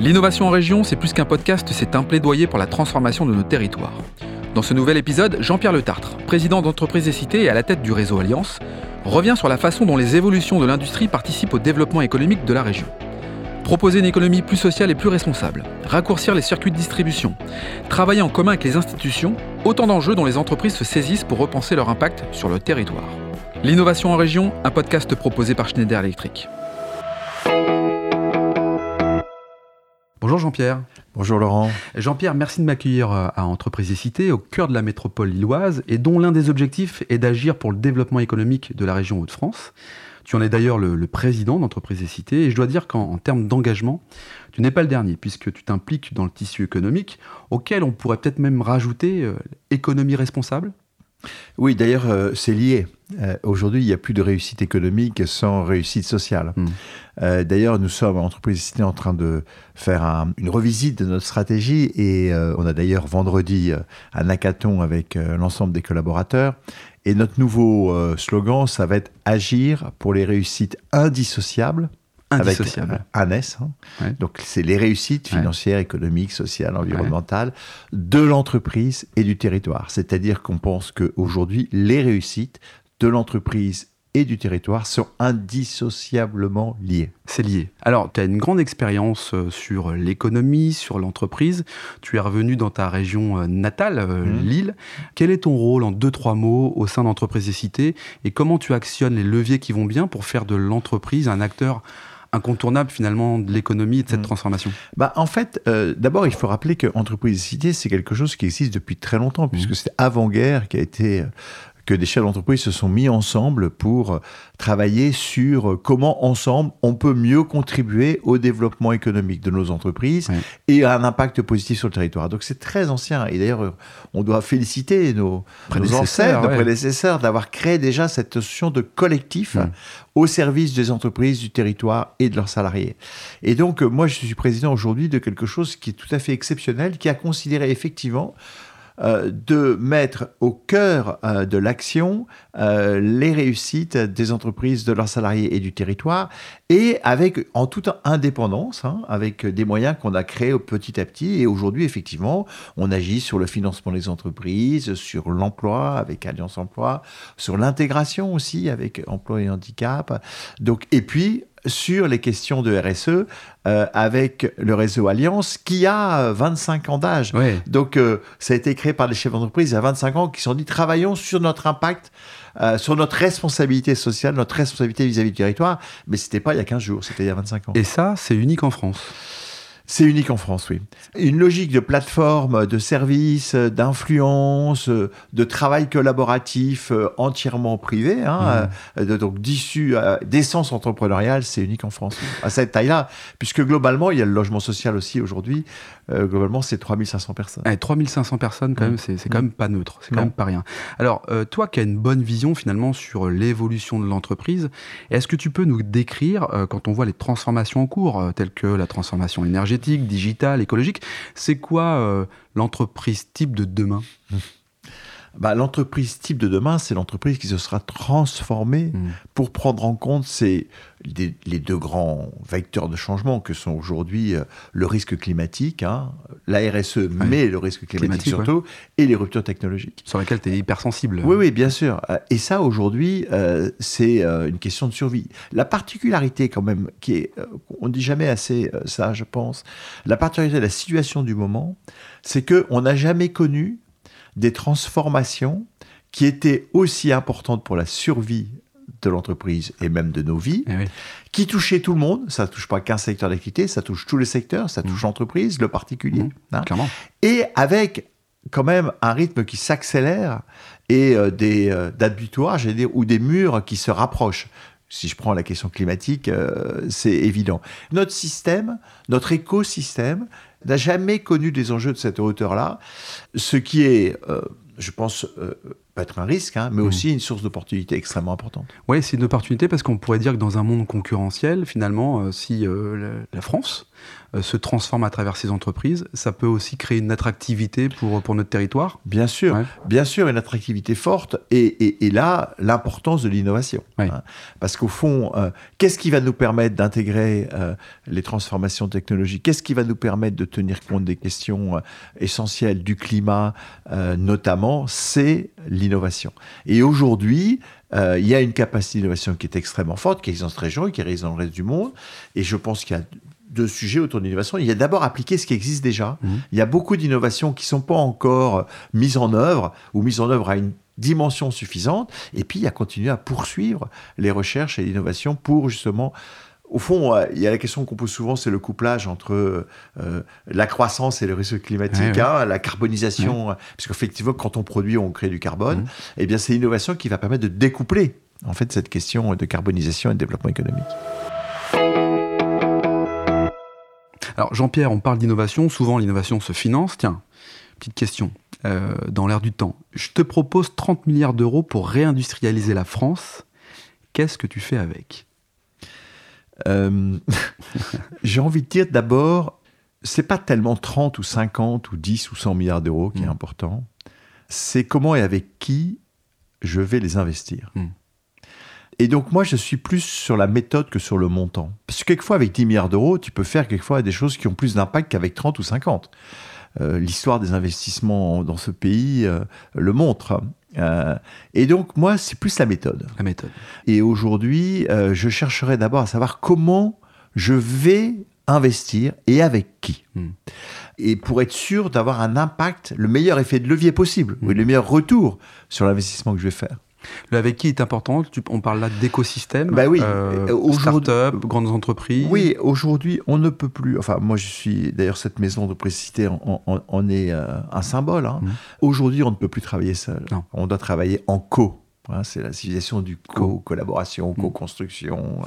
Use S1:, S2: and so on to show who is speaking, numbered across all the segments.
S1: L'innovation en région, c'est plus qu'un podcast, c'est un plaidoyer pour la transformation de nos territoires. Dans ce nouvel épisode, Jean-Pierre Le Tartre, président d'entreprise et cité et à la tête du réseau Alliance, revient sur la façon dont les évolutions de l'industrie participent au développement économique de la région. Proposer une économie plus sociale et plus responsable, raccourcir les circuits de distribution, travailler en commun avec les institutions, autant d'enjeux dont les entreprises se saisissent pour repenser leur impact sur le territoire. L'innovation en région, un podcast proposé par Schneider Electric. Bonjour Jean-Pierre.
S2: Bonjour Laurent.
S1: Jean-Pierre, merci de m'accueillir euh, à Entreprise et Cité, au cœur de la métropole lilloise, et dont l'un des objectifs est d'agir pour le développement économique de la région Hauts-de-France. Tu en es d'ailleurs le, président d'Entreprise et Cité, et je dois dire qu'en termes d'engagement, tu n'es pas le dernier, puisque tu t'impliques dans le tissu économique, auquel on pourrait peut-être même rajouter euh, économie responsable,
S2: oui, d'ailleurs, euh, c'est lié. Euh, aujourd'hui, il n'y a plus de réussite économique sans réussite sociale. Hmm. Euh, d'ailleurs, nous sommes en entreprise cité en train de faire une revisite de notre stratégie et on a d'ailleurs vendredi un hackathon avec l'ensemble des collaborateurs. Et notre nouveau slogan, ça va être agir pour les réussites indissociables
S1: Indissociable.
S2: Avec un S. Hein. Donc, c'est les réussites financières, économiques, sociales, environnementales de l'entreprise et du territoire. C'est-à-dire qu'on pense qu'aujourd'hui, les réussites de l'entreprise et du territoire sont indissociablement liées.
S1: C'est lié. Alors, tu as une grande expérience euh, sur l'économie, sur l'entreprise. Tu es revenu dans ta région euh, natale, euh, mmh. Lille. Quel est ton rôle en deux, trois mots au sein d'Entreprise et Cité et comment tu actionnes les leviers qui vont bien pour faire de l'entreprise un acteur incontournable finalement de l'économie et de cette mm. transformation
S2: bah, En fait, euh, d'abord, il faut rappeler que Entreprise Cité, c'est quelque chose qui existe depuis très longtemps, puisque mm. c'est avant-guerre qui a été que des chefs d'entreprise se sont mis ensemble pour travailler sur comment ensemble on peut mieux contribuer au développement économique de nos entreprises et à un impact positif sur le territoire. Donc c'est très ancien et d'ailleurs on doit féliciter nos, nos ancêtres, nos prédécesseurs d'avoir créé déjà cette notion de collectif au service des entreprises, du territoire et de leurs salariés. Et donc moi je suis président aujourd'hui de quelque chose qui est tout à fait exceptionnel, qui a considéré effectivement euh, de mettre au cœur euh, de l'action euh, les réussites des entreprises, de leurs salariés et du territoire, et avec en toute indépendance, hein, avec des moyens qu'on a créés petit à petit. Et aujourd'hui, effectivement, on agit sur le financement des entreprises, sur l'emploi avec Alliance Emploi, sur l'intégration aussi avec Emploi et Handicap. Donc, et puis sur les questions de RSE euh, avec le réseau Alliance qui a 25 ans d'âge. Donc euh, ça a été créé par les chefs d'entreprise il y a 25 ans qui se sont dit travaillons sur notre impact, euh, sur notre responsabilité sociale, notre responsabilité vis-à-vis -vis du territoire. Mais c'était pas il y a 15 jours, c'était il y a 25 ans.
S1: Et ça, c'est unique en France.
S2: C'est unique en France, oui. Une logique de plateforme, de service, d'influence, de travail collaboratif euh, entièrement privé, hein, mmh. euh, donc d'issue euh, d'essence entrepreneuriale, c'est unique en France, à cette taille-là, puisque globalement, il y a le logement social aussi aujourd'hui. globalement, c'est 3500 personnes.
S1: 3500 personnes, quand même, c'est quand même pas neutre, c'est quand même pas rien. Alors, toi qui as une bonne vision finalement sur l'évolution de l'entreprise, est-ce que tu peux nous décrire, quand on voit les transformations en cours, telles que la transformation énergétique, digital, écologique. C'est quoi euh, l'entreprise type de demain?
S2: bah, L'entreprise type de demain, c'est l'entreprise qui se sera transformée hmm. pour prendre en compte ces, les, deux grands vecteurs de changement que sont aujourd'hui euh, le risque climatique, hein, la RSE, mais le risque climatique, surtout, et les ruptures technologiques.
S1: Sur lesquelles tu es hypersensible.
S2: Oui, oui, bien sûr. Euh, et ça, aujourd'hui, euh, c'est une question de survie. La particularité, quand même, qui est, on ne dit jamais assez ça, je pense, la particularité de la situation du moment, c'est qu'on n'a jamais connu des transformations qui étaient aussi importantes pour la survie de l'entreprise et même de nos vies, eh qui touchaient tout le monde. Ça ne touche pas qu'un secteur d'activité, ça touche tous les secteurs, ça touche mmh. l'entreprise, le particulier. Mmh.
S1: Hein.
S2: Et avec quand même un rythme qui s'accélère et euh, des euh, dates butoirs, j'allais dire, ou des murs qui se rapprochent. Si je prends la question climatique, euh, c'est évident. Notre système, notre écosystème, n'a jamais connu des enjeux de cette hauteur-là, ce qui est, euh, je pense, euh, peut être un risque, hein, mais aussi une source d'opportunité extrêmement importante.
S1: Oui, c'est une opportunité parce qu'on pourrait dire que dans un monde concurrentiel, finalement, euh, si euh, la, France euh, se transforme à travers ses entreprises, ça peut aussi créer une attractivité pour, pour notre territoire.
S2: Bien sûr, bien sûr, une attractivité forte. Et, et, là, l'importance de l'innovation. Hein. parce qu'au fond, qu'est-ce qui va nous permettre d'intégrer les transformations technologiques? Qu'est-ce qui va nous permettre de tenir compte des questions essentielles du climat, notamment C'est l'innovation. Et aujourd'hui, euh, il y a une capacité d'innovation qui est extrêmement forte, qui existe dans cette région et qui existe dans le reste du monde. Et je pense qu'il y a deux sujets autour de l'innovation. Il y a d'abord appliquer ce qui existe déjà. Mmh. Il y a beaucoup d'innovations qui ne sont pas encore mises en œuvre ou mises en œuvre à une dimension suffisante. Et puis, il y a continuer à poursuivre les recherches et l'innovation pour justement au fond, euh, il y a la question qu'on pose souvent, c'est le couplage entre euh, la croissance et le risque climatique, hein, la carbonisation, parce qu'effectivement, quand on produit, on crée du carbone. Eh bien, c'est l'innovation qui va permettre de découpler en fait cette question de carbonisation et de développement économique.
S1: Alors Jean-Pierre, on parle d'innovation, souvent l'innovation se finance. Tiens, petite question, euh, dans l'air du temps. Je te propose 30 milliards d'euros pour réindustrialiser la France. Qu'est-ce que tu fais avec?
S2: Euh, j'ai envie de dire d'abord, c'est pas tellement 30 ou 50 ou 10 ou 100 milliards d'euros qui est mm. important, c'est comment et avec qui je vais les investir. Mm. Et donc moi, je suis plus sur la méthode que sur le montant. Parce que quelquefois, avec 10 milliards d'euros, tu peux faire quelquefois des choses qui ont plus d'impact qu'avec 30 ou 50. Euh, l'histoire des investissements dans ce pays euh, le montre. Euh, et donc, moi, c'est plus la méthode.
S1: La méthode.
S2: Et aujourd'hui, euh, je chercherai d'abord à savoir comment je vais investir et avec qui. Hmm. Et pour être sûr d'avoir un impact, le meilleur effet de levier possible, ou le meilleur retour sur l'investissement que je vais faire.
S1: Le avec qui est important. On parle là d'écosystème.
S2: Bah oui.
S1: Euh, start grandes entreprises.
S2: Oui, aujourd'hui, on ne peut plus. Enfin, moi, je suis d'ailleurs cette maison de précité on, est euh, un symbole. Hein. Mmh. Aujourd'hui, on ne peut plus travailler seul. On doit travailler en co. Hein. c'est la civilisation du co-collaboration, mmh. co-construction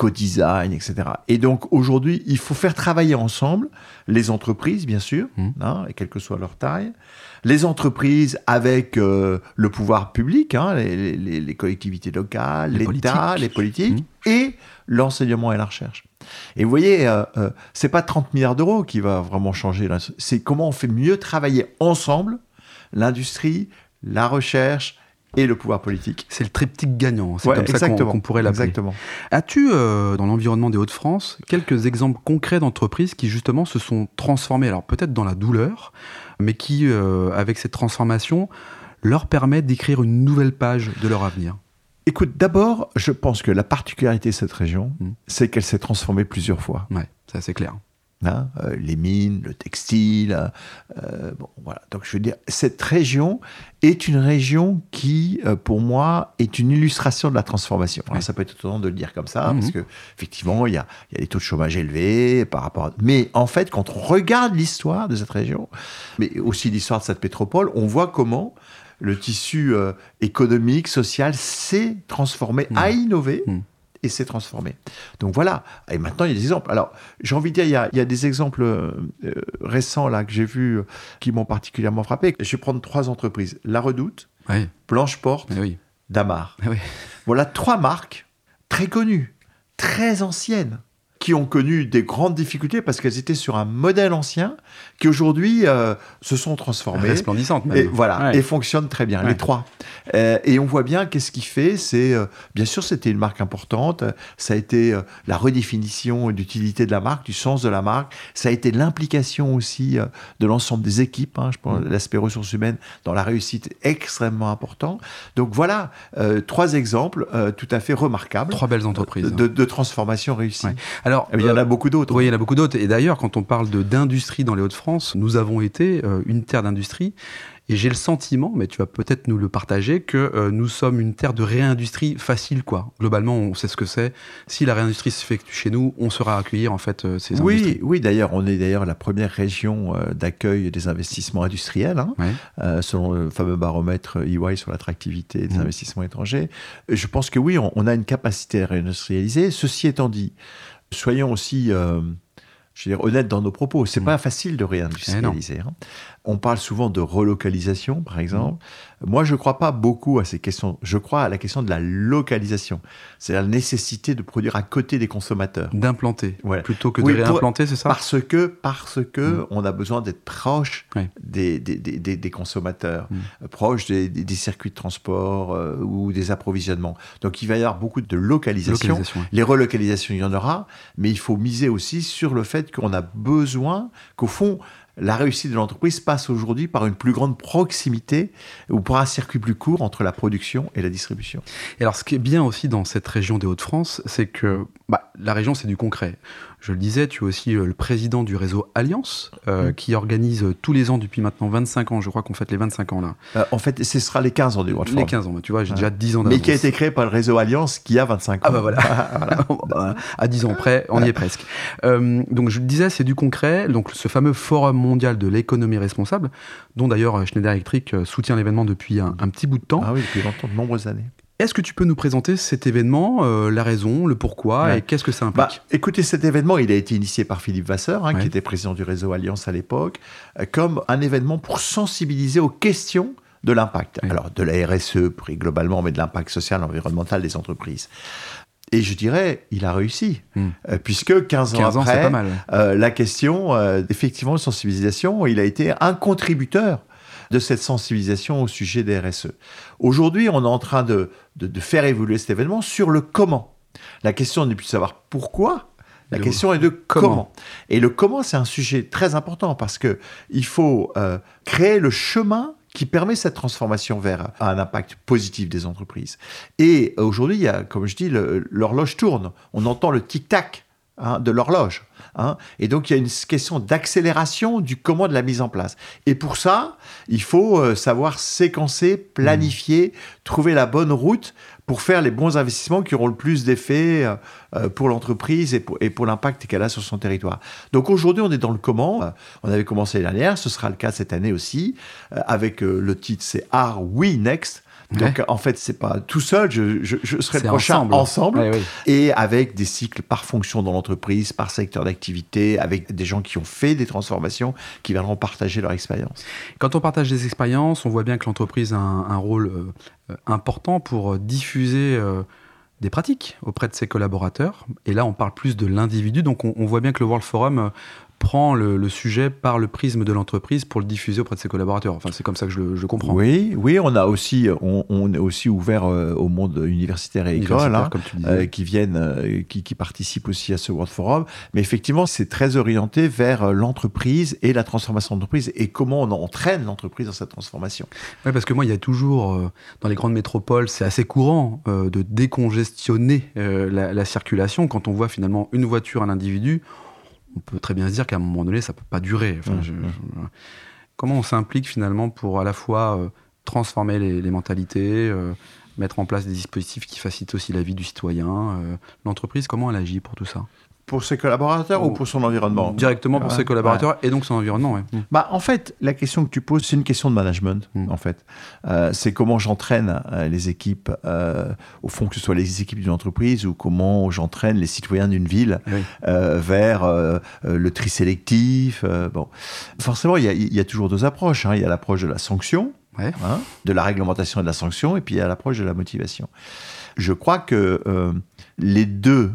S2: co-design, etc. Et donc aujourd'hui, il faut faire travailler ensemble les entreprises, bien sûr, mmh. hein, et quelle que soit leur taille, les entreprises avec euh, le pouvoir public, hein, les, collectivités locales, l'État, les politiques, mmh. et l'enseignement et la recherche. Et vous voyez, euh, euh, c'est pas 30 milliards d'euros qui va vraiment changer. C'est comment on fait mieux travailler ensemble l'industrie, la recherche, et le pouvoir politique.
S1: C'est le triptyque gagnant, c'est comme ça qu'on pourrait l'appeler.
S2: Exactement.
S1: As-tu, euh, dans l'environnement des Hauts-de-France, quelques exemples concrets d'entreprises qui justement se sont transformées, alors peut-être dans la douleur, mais qui, euh, avec cette transformation, leur permettent d'écrire une nouvelle page de leur avenir?
S2: Écoute, d'abord, je pense que la particularité de cette région, hmm. c'est qu'elle s'est transformée plusieurs fois.
S1: Ouais, ça c'est clair.
S2: Hein, euh, les mines, le textile. Euh, bon, voilà. Donc, je veux dire, cette région est une région qui, euh, pour moi, est une illustration de la transformation. ça peut être étonnant de le dire comme ça, parce mhm. que effectivement, il y a, y a, des taux de chômage élevés par rapport. À... Mais en fait, quand on regarde l'histoire de cette région, mais aussi l'histoire de cette métropole, on voit comment le tissu économique, social s'est transformé, mhm. a innové. Mhm et s'est transformé. Donc voilà. Et maintenant, il y a des exemples. Alors, j'ai envie de dire, il y a, des exemples euh, récents là que j'ai vus euh, qui m'ont particulièrement frappé. Je vais prendre trois entreprises La Redoute, Blanche Porte,
S1: oui.
S2: Damar.
S1: Oui.
S2: Voilà trois marques très connues, très anciennes qui ont connu des grandes difficultés parce qu'elles étaient sur un modèle ancien qui aujourd'hui euh, se sont transformées.
S1: Resplendissantes même.
S2: Et voilà, et fonctionnent très bien, les trois. Euh, et on voit bien qu'est-ce qui fait, c'est, euh, bien sûr, c'était une marque importante, ça a été la redéfinition d'utilité de la marque, du sens de la marque, ça a été l'implication aussi de l'ensemble des équipes, hein, je pense, mm. l'aspect ressources humaines dans la réussite extrêmement important. Donc voilà, trois exemples tout à fait remarquables.
S1: Trois belles entreprises.
S2: De, de transformation réussie. Alors, il y en a euh, beaucoup d'autres.
S1: Oui, il y en a beaucoup d'autres. Et d'ailleurs, quand on parle d'industrie dans les Hauts-de-France, nous avons été euh, une terre d'industrie. Et j'ai le sentiment, mais tu vas peut-être nous le partager, que euh, nous sommes une terre de réindustrie facile, quoi. Globalement, on sait ce que c'est. Si la réindustrie se fait chez nous, on sera accueillir en fait ces
S2: oui,
S1: industries.
S2: Oui, d'ailleurs, on est d'ailleurs la première région d'accueil des investissements industriels, hein, selon le fameux baromètre EY sur l'attractivité des mmh. investissements étrangers. Je pense que oui, on, on a une capacité à réindustrialiser. Ceci étant dit, soyons aussi euh, je veux dire, honnête dans nos propos. C'est pas facile de réindustrialiser. hein. On parle souvent de relocalisation, par exemple. Moi, je ne crois pas beaucoup à ces questions. Je crois à la question de la localisation. C'est la nécessité de produire à côté des consommateurs.
S1: D'implanter,
S2: Voilà.
S1: plutôt que
S2: Oui,
S1: de réimplanter, c'est ça?
S2: Parce que, parce que on a besoin d'être proche des, des, des, consommateurs,
S1: Mm.
S2: proche des, circuits de transport euh, ou des approvisionnements. Donc il va y avoir beaucoup de localisation. Les relocalisations, il y en aura, mais il faut miser aussi sur le fait qu'on a besoin, qu'au fond, la réussite de l'entreprise passe aujourd'hui par une plus grande proximité ou par un circuit plus court entre la production et la distribution.
S1: Et alors, ce qui est bien aussi dans cette région des Hauts-de-France, c'est que bah, la région, c'est du concret. Je le disais, tu es aussi euh, le président du réseau Alliance, euh,
S2: Mm.
S1: qui organise euh, tous les ans depuis maintenant 25 ans. Je crois qu'on fête les 25 ans là.
S2: Euh, en fait, ce sera les 15 ans du World
S1: Les
S2: Forum.
S1: 15 ans, bah, tu vois, j'ai déjà 10 ans
S2: Mais
S1: d'avance.
S2: qui a été créé par le réseau Alliance qui a 25 ans.
S1: Ah bah voilà. À 10 ans près, on y est presque. Euh, donc je le disais, c'est du concret. Donc ce fameux forum mondial de l'économie responsable, dont d'ailleurs Schneider Electric soutient l'événement depuis un, un petit bout de temps.
S2: Ah oui, depuis longtemps, de nombreuses années.
S1: Est-ce que tu peux nous présenter cet événement, euh, la raison, le pourquoi
S2: Ouais.
S1: et qu'est-ce que ça
S2: Bah,
S1: implique
S2: écoutez, cet événement, il a été initié par Philippe Vasseur, hein,
S1: Ouais.
S2: qui était président du réseau Alliance à l'époque, euh, comme un événement pour sensibiliser aux questions de l'impact.
S1: Ouais.
S2: Alors, de la RSE, plus globalement, mais de l'impact social, environnemental des entreprises. Et je dirais, il a réussi,
S1: Hmm.
S2: Euh, puisque 15 ans
S1: 15 ans, c'est
S2: après,
S1: pas mal.
S2: la question, effectivement, de sensibilisation, il a été un contributeur de cette sensibilisation au sujet des RSE. Aujourd'hui, on est en train de, de- de faire évoluer cet événement sur le comment. La question n'est plus de savoir pourquoi, la question est de
S1: comment.
S2: comment. Et le comment, c'est un sujet très important parce que il faut euh, créer le chemin qui permet cette transformation vers un impact positif des entreprises. Et aujourd'hui, il y a, comme je dis, l'horloge tourne. On entend le tic-tac hein, de l'horloge. hein. Et donc, il y a une question d'accélération du comment de la mise en place. Et pour ça, il faut euh, savoir séquencer, planifier, trouver la bonne route pour faire les bons investissements qui auront le plus d'effet euh, euh, pour l'entreprise et pour, pour l'impact qu'elle a sur son territoire. Donc aujourd'hui, on est dans le comment. On avait commencé l'année dernière, ce sera le cas cette année aussi, avec le titre c'est Are We Next? Donc en fait, c'est pas tout seul, je, je, je serai le prochain
S1: ensemble.
S2: ensemble,
S1: Ouais, ouais.
S2: et avec des cycles par fonction dans l'entreprise, par secteur d'activité, avec des gens qui ont fait des transformations, qui viendront partager leur expérience.
S1: Quand on partage des expériences, on voit bien que l'entreprise a un, un rôle euh, important pour euh, diffuser euh, des pratiques auprès de ses collaborateurs. Et là, on parle plus de l'individu. Donc, on, on voit bien que le World Forum prend le, le sujet par le prisme de l'entreprise pour le diffuser auprès de ses collaborateurs. Enfin, c'est comme ça que je le, je le comprends.
S2: Oui, oui, on a aussi, on, on est aussi ouvert euh, au monde universitaire et école,
S1: Universitaire,
S2: hein,
S1: comme tu disais.
S2: euh, qui viennent, euh, qui, qui participent aussi à ce World Forum. Mais effectivement, c'est très orienté vers l'entreprise et la transformation d'entreprise et comment on entraîne l'entreprise dans cette transformation.
S1: Ouais, parce que moi, il y a toujours, dans les grandes métropoles, c'est assez courant de décongestionner la, la circulation. Quand on voit finalement une voiture, un individu, on peut très bien se dire qu'à un moment donné, ça peut pas durer. Enfin,
S2: Mmh,
S1: je-
S2: mmh.
S1: je- comment on s'implique finalement pour à la fois euh, transformer les, les mentalités, euh, mettre en place des dispositifs qui facilitent aussi la vie du citoyen euh, L'entreprise, comment elle agit pour tout ça?
S2: Pour ses collaborateurs ou
S1: Ou-
S2: pour son environnement
S1: Directement pour
S2: Ouais,
S1: ses collaborateurs et donc son environnement. ouais. Mmh.
S2: Bah, en fait, la question que tu poses, c'est une question de management.
S1: Mm.
S2: En fait, Euh, c'est comment j'entraîne euh, les équipes, euh, au fond que ce soit les équipes d'une entreprise ou comment j'entraîne les citoyens d'une ville
S1: Oui.
S2: vers le tri sélectif. bon, forcément, il y a, il y a toujours deux approches. hein. Il y a l'approche de la sanction,
S1: Ouais.
S2: hein, de la réglementation et de la sanction, et puis il y a l'approche de la motivation. Je crois que les deux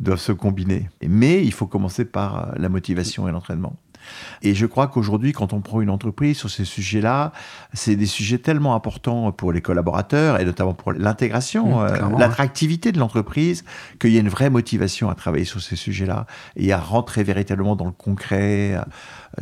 S2: doivent se combiner, mais il faut commencer par euh, la motivation et l'entraînement. Et je crois qu'aujourd'hui, quand on prend une entreprise sur ces sujets-là, c'est des sujets tellement importants pour les collaborateurs et notamment pour l'intégration,
S1: Mmh,
S2: euh, l'attractivité de l'entreprise, qu'il y a une vraie motivation à travailler sur ces sujets-là et à rentrer véritablement dans le concret.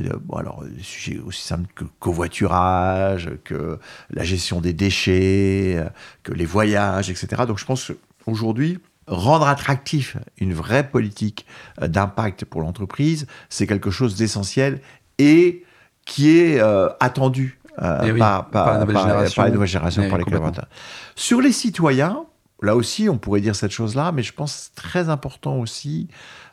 S2: Euh, bon, alors, des sujets aussi simples que le covoiturage, que la gestion des déchets, que les voyages, etc. Donc, je pense qu'aujourd'hui, rendre attractif une vraie politique euh, d'impact pour l'entreprise, c'est quelque chose d'essentiel et qui est euh, attendu euh,
S1: Eh oui,
S2: par,
S1: par la
S2: par les nouvelles générations,
S1: Eh,
S2: par les collaborateurs. Sur les citoyens, là aussi, on pourrait dire cette chose-là, mais je pense que c'est très important aussi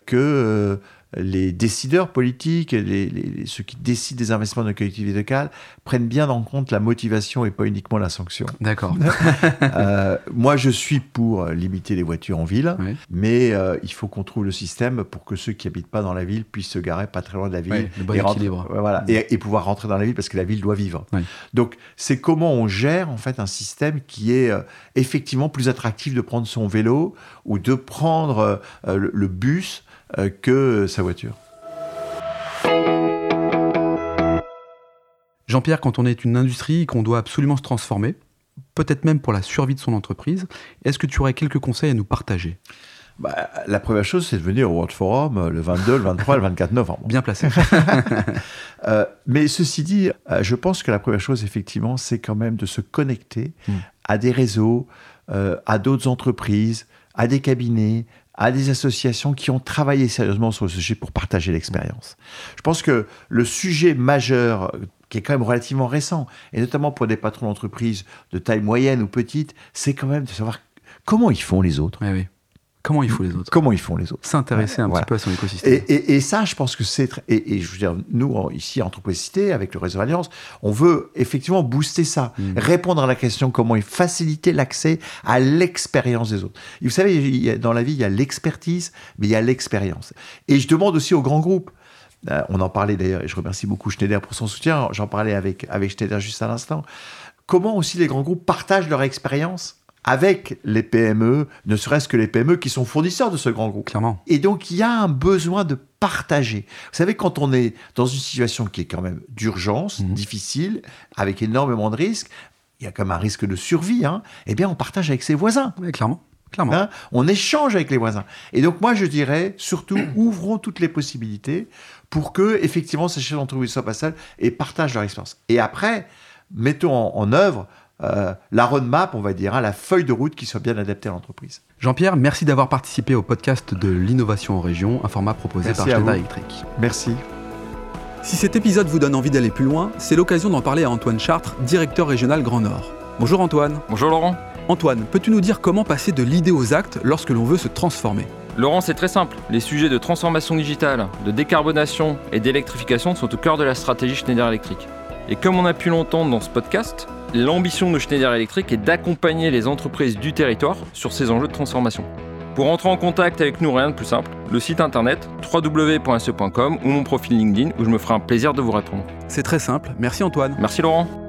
S2: que les décideurs politiques, les, ceux qui décident des investissements de la collectivité locale, prennent bien en compte la motivation et pas uniquement la sanction.
S1: D'accord.
S2: euh, moi, je suis pour limiter les voitures en ville, mais euh, il faut qu'on trouve le système pour que ceux qui habitent pas dans la ville puissent se garer pas très loin de la ville
S1: et,
S2: rentrer, voilà, et, et, pouvoir rentrer dans la ville parce que la ville doit vivre. Donc, c'est comment on gère en fait un système qui est euh, effectivement plus attractif de prendre son vélo ou de prendre le, le, bus que sa voiture.
S1: Jean-Pierre, quand on est une industrie qu'on doit absolument se transformer, peut-être même pour la survie de son entreprise, est-ce que tu aurais quelques conseils à nous partager?
S2: Bah, la première chose, c'est de venir au World Forum euh, le 22, le 23, le 24 novembre.
S1: Bien placé.
S2: euh, mais ceci dit, euh, je pense que la première chose, effectivement, c'est quand même de se connecter mm. à des réseaux, euh, à d'autres entreprises, à des cabinets, à des associations qui ont travaillé sérieusement sur le sujet pour partager l'expérience. Je pense que le sujet majeur qui est quand même relativement récent, et notamment pour des patrons d'entreprise de taille moyenne ou petite, c'est quand même de savoir comment ils font les autres.
S1: Oui. Comment ils font les autres
S2: Comment ils font les autres
S1: S'intéresser un petit peu à son écosystème.
S2: Et, et, et ça, je pense que c'est... Et, et, je veux dire, nous, ici, Entreprise Cité, avec le réseau Alliance, on veut effectivement booster ça, mm. répondre à la question comment faciliter l'accès à l'expérience des autres. Et vous savez, il y a, dans la vie, il y a l'expertise, mais il y a l'expérience. Et je demande aussi aux grands groupes, euh, on en parlait d'ailleurs, et je remercie beaucoup Schneider pour son soutien. J'en parlais avec, avec Schneider juste à l'instant. Comment aussi les grands groupes partagent leur expérience avec les PME, ne serait-ce que les PME qui sont fournisseurs de ce grand groupe.
S1: Clairement.
S2: Et donc, il y a un besoin de partager. Vous savez, quand on est dans une situation qui est quand même d'urgence, mmh. difficile, avec énormément de risques, il y a comme un risque de survie, hein, eh bien, on partage avec ses voisins.
S1: Oui, clairement. Clairement. Hein
S2: on échange avec les voisins. Et donc, moi, je dirais, surtout, ouvrons toutes les possibilités pour que, effectivement, ces chefs d'entreprise soient pas seuls et partagent leur expérience. Et après, mettons en, en œuvre euh, la roadmap, on va dire, hein, la feuille de route qui soit bien adaptée à l'entreprise.
S1: Jean-Pierre, merci d'avoir participé au podcast de l'innovation en région, un format proposé
S2: merci
S1: par Schneider Electric.
S2: Merci.
S1: Si cet épisode vous donne envie d'aller plus loin, c'est l'occasion d'en parler à Antoine Chartres, directeur régional Grand Nord. Bonjour Antoine.
S3: Bonjour Laurent.
S1: Antoine, peux-tu nous dire comment passer de l'idée aux actes lorsque l'on veut se transformer?
S3: Laurent, c'est très simple. Les sujets de transformation digitale, de décarbonation et d'électrification sont au cœur de la stratégie Schneider Electric. Et comme on a pu l'entendre dans ce podcast, l'ambition de Schneider Electric est d'accompagner les entreprises du territoire sur ces enjeux de transformation. Pour entrer en contact avec nous, rien de plus simple, le site internet www.se.com ou mon profil LinkedIn où je me ferai un plaisir de vous répondre.
S1: C'est très simple, merci Antoine.
S3: Merci Laurent.